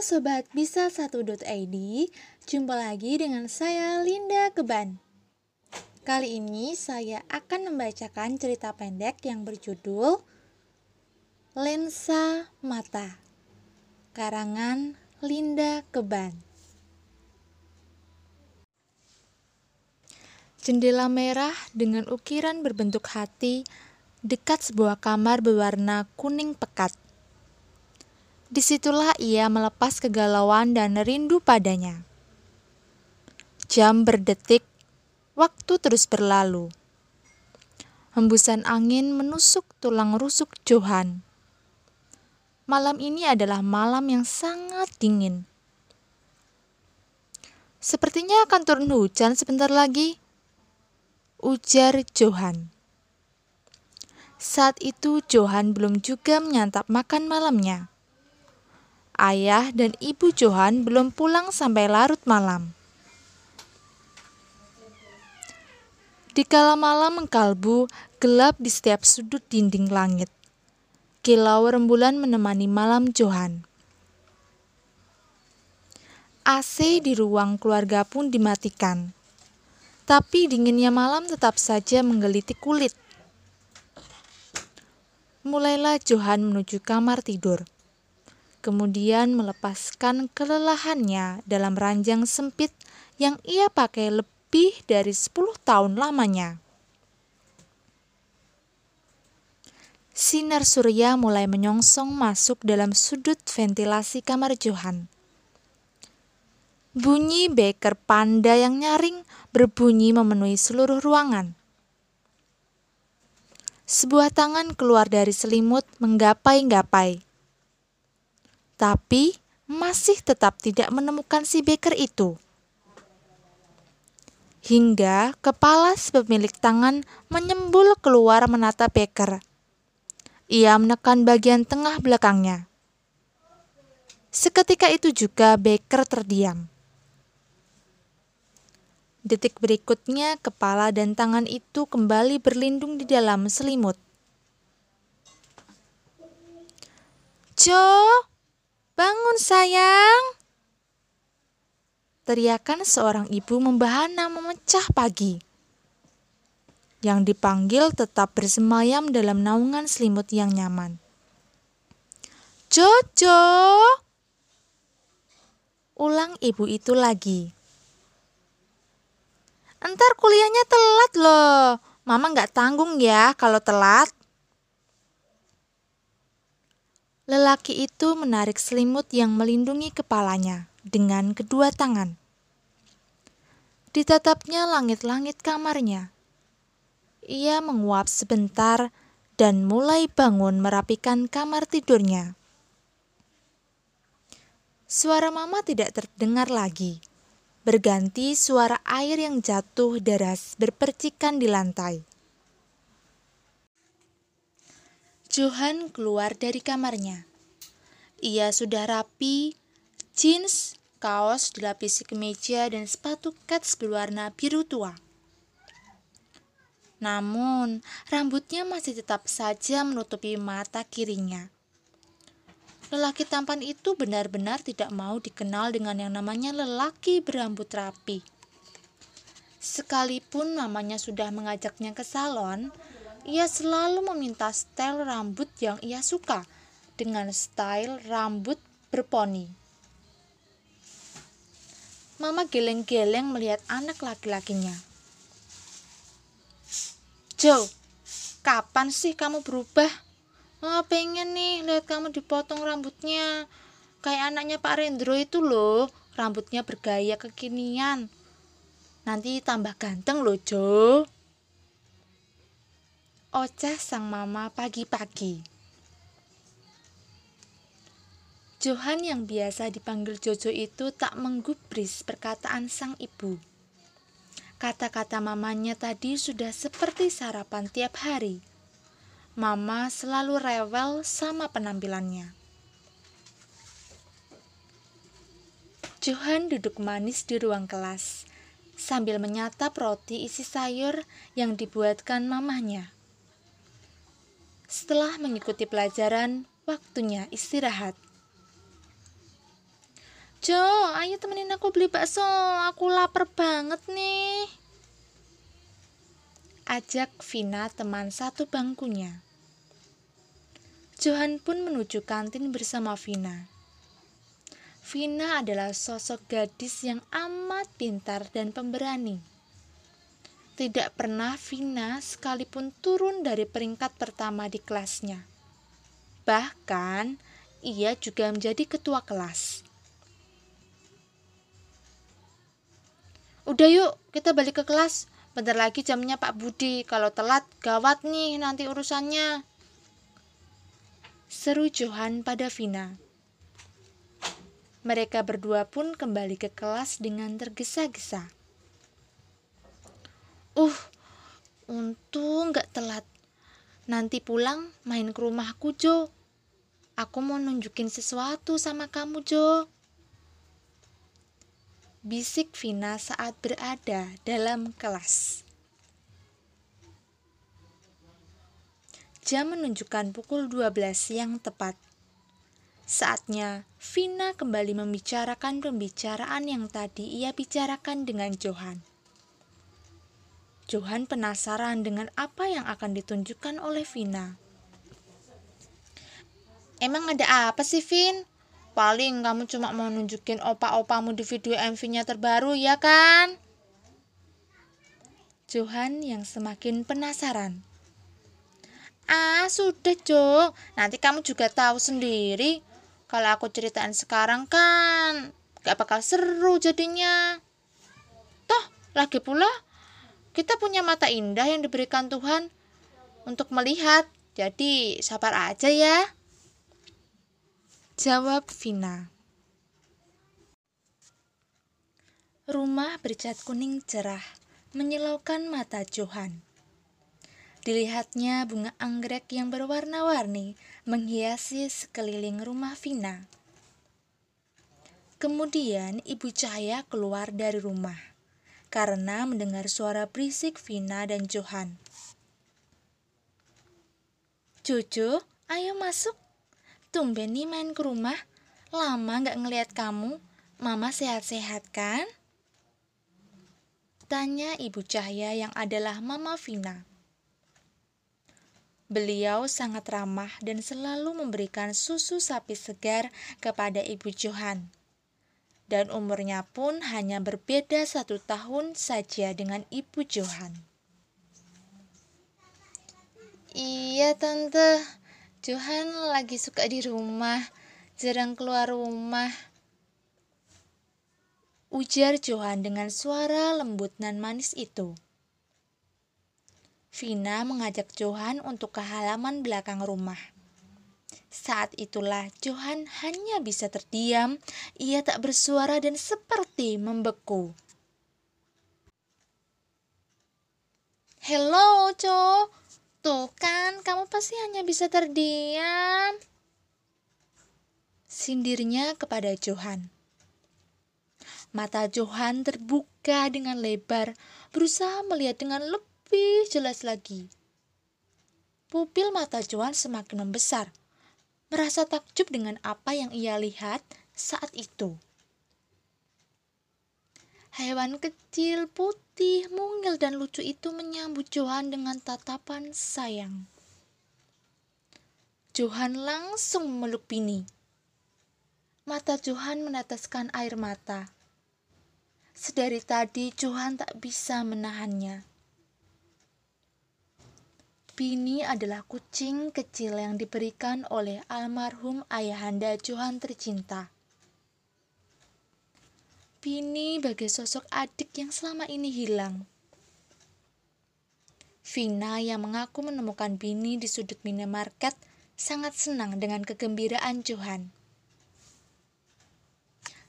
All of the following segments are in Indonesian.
Sobat Bisa 1.id, jumpa lagi dengan saya Linda Keban. Kali ini saya akan membacakan cerita pendek yang berjudul Lensa Mata Karangan Linda Keban Jendela merah dengan ukiran berbentuk hati dekat sebuah kamar berwarna kuning pekat Di situlah ia melepas kegalauan dan rindu padanya. Jam berdetik, waktu terus berlalu. Hembusan angin menusuk tulang rusuk Johan. Malam ini adalah malam yang sangat dingin. Sepertinya akan turun hujan sebentar lagi, ujar Johan. Saat itu Johan belum juga menyantap makan malamnya ayah dan ibu Johan belum pulang sampai larut malam. Di kala malam mengkalbu, gelap di setiap sudut dinding langit. Kilau rembulan menemani malam Johan. AC di ruang keluarga pun dimatikan. Tapi dinginnya malam tetap saja menggelitik kulit. Mulailah Johan menuju kamar tidur kemudian melepaskan kelelahannya dalam ranjang sempit yang ia pakai lebih dari 10 tahun lamanya. Sinar surya mulai menyongsong masuk dalam sudut ventilasi kamar Johan. Bunyi beker panda yang nyaring berbunyi memenuhi seluruh ruangan. Sebuah tangan keluar dari selimut menggapai-gapai tapi masih tetap tidak menemukan si Baker itu. Hingga kepala si pemilik tangan menyembul keluar menata Baker. Ia menekan bagian tengah belakangnya. Seketika itu juga Baker terdiam. Detik berikutnya, kepala dan tangan itu kembali berlindung di dalam selimut. Joe, Bangun sayang! Teriakan seorang ibu membahana memecah pagi. Yang dipanggil tetap bersemayam dalam naungan selimut yang nyaman. Jojo! Ulang ibu itu lagi. Entar kuliahnya telat loh. Mama nggak tanggung ya kalau telat. Lelaki itu menarik selimut yang melindungi kepalanya dengan kedua tangan. Ditatapnya langit-langit kamarnya. Ia menguap sebentar dan mulai bangun merapikan kamar tidurnya. Suara mama tidak terdengar lagi. Berganti suara air yang jatuh deras berpercikan di lantai. Johan keluar dari kamarnya. Ia sudah rapi, jeans, kaos dilapisi kemeja dan sepatu kets berwarna biru tua. Namun, rambutnya masih tetap saja menutupi mata kirinya. Lelaki tampan itu benar-benar tidak mau dikenal dengan yang namanya lelaki berambut rapi. Sekalipun mamanya sudah mengajaknya ke salon, ia selalu meminta style rambut yang ia suka dengan style rambut berponi. Mama geleng-geleng melihat anak laki-lakinya. Joe, kapan sih kamu berubah? Mama pengen nih lihat kamu dipotong rambutnya. Kayak anaknya Pak Rendro itu loh, rambutnya bergaya kekinian. Nanti tambah ganteng loh, Joe oceh sang mama pagi-pagi. Johan yang biasa dipanggil Jojo itu tak menggubris perkataan sang ibu. Kata-kata mamanya tadi sudah seperti sarapan tiap hari. Mama selalu rewel sama penampilannya. Johan duduk manis di ruang kelas sambil menyatap roti isi sayur yang dibuatkan mamanya. Setelah mengikuti pelajaran, waktunya istirahat. Jo, ayo temenin aku beli bakso. Aku lapar banget nih. Ajak Vina teman satu bangkunya. Johan pun menuju kantin bersama Vina. Vina adalah sosok gadis yang amat pintar dan pemberani. Tidak pernah Vina sekalipun turun dari peringkat pertama di kelasnya. Bahkan, ia juga menjadi ketua kelas. Udah yuk, kita balik ke kelas. Bentar lagi jamnya Pak Budi. Kalau telat, gawat nih nanti urusannya. Seru Johan pada Vina. Mereka berdua pun kembali ke kelas dengan tergesa-gesa. Uh, untung gak telat. Nanti pulang main ke rumahku, Jo. Aku mau nunjukin sesuatu sama kamu, Jo bisik Vina saat berada dalam kelas. Jam menunjukkan pukul 12 yang tepat. Saatnya Vina kembali membicarakan pembicaraan yang tadi ia bicarakan dengan Johan. Johan penasaran dengan apa yang akan ditunjukkan oleh Vina. Emang ada apa sih, Vin? Paling kamu cuma mau nunjukin opa-opamu di video MV-nya terbaru ya kan? Johan yang semakin penasaran. Ah, sudah Jo. Nanti kamu juga tahu sendiri. Kalau aku ceritain sekarang kan gak bakal seru jadinya. Toh, lagi pula kita punya mata indah yang diberikan Tuhan untuk melihat. Jadi sabar aja ya. Jawab Vina. Rumah bercat kuning cerah menyilaukan mata Johan. Dilihatnya bunga anggrek yang berwarna-warni menghiasi sekeliling rumah Vina. Kemudian ibu Cahaya keluar dari rumah karena mendengar suara berisik Vina dan Johan. Cucu, ayo masuk, Tumben nih main ke rumah, lama gak ngeliat kamu. Mama sehat-sehat kan? Tanya Ibu Cahya yang adalah Mama Vina. Beliau sangat ramah dan selalu memberikan susu sapi segar kepada Ibu Johan. Dan umurnya pun hanya berbeda satu tahun saja dengan Ibu Johan. Iya tante, Johan lagi suka di rumah, jarang keluar rumah. Ujar Johan dengan suara lembut dan manis itu. Vina mengajak Johan untuk ke halaman belakang rumah. Saat itulah Johan hanya bisa terdiam, ia tak bersuara dan seperti membeku. Hello, Co. Tuh kan, kamu pasti hanya bisa terdiam. Sindirnya kepada Johan. Mata Johan terbuka dengan lebar, berusaha melihat dengan lebih jelas lagi. Pupil mata Johan semakin membesar, merasa takjub dengan apa yang ia lihat saat itu. Hewan kecil, putih, mungil, dan lucu itu menyambut Johan dengan tatapan sayang. Johan langsung memeluk Bini. Mata Johan meneteskan air mata. Sedari tadi Johan tak bisa menahannya. Bini adalah kucing kecil yang diberikan oleh almarhum ayahanda Johan tercinta. Vini bagai sosok adik yang selama ini hilang. Vina yang mengaku menemukan Bini di sudut minimarket sangat senang dengan kegembiraan Johan.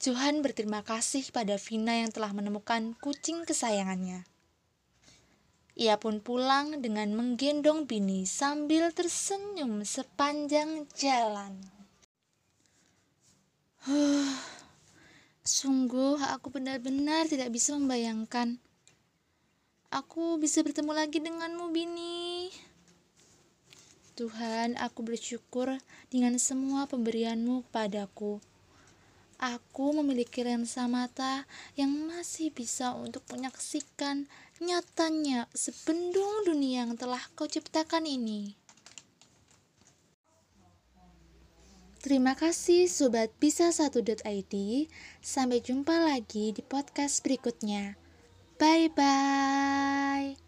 Johan berterima kasih pada Vina yang telah menemukan kucing kesayangannya. Ia pun pulang dengan menggendong Bini sambil tersenyum sepanjang jalan. Huh. Sungguh, aku benar-benar tidak bisa membayangkan. Aku bisa bertemu lagi denganmu, Bini. Tuhan, aku bersyukur dengan semua pemberianmu kepadaku. Aku memiliki lensa mata yang masih bisa untuk menyaksikan nyatanya sebendung dunia yang telah kau ciptakan ini. Terima kasih Sobat Bisa 1.id. Sampai jumpa lagi di podcast berikutnya. Bye bye.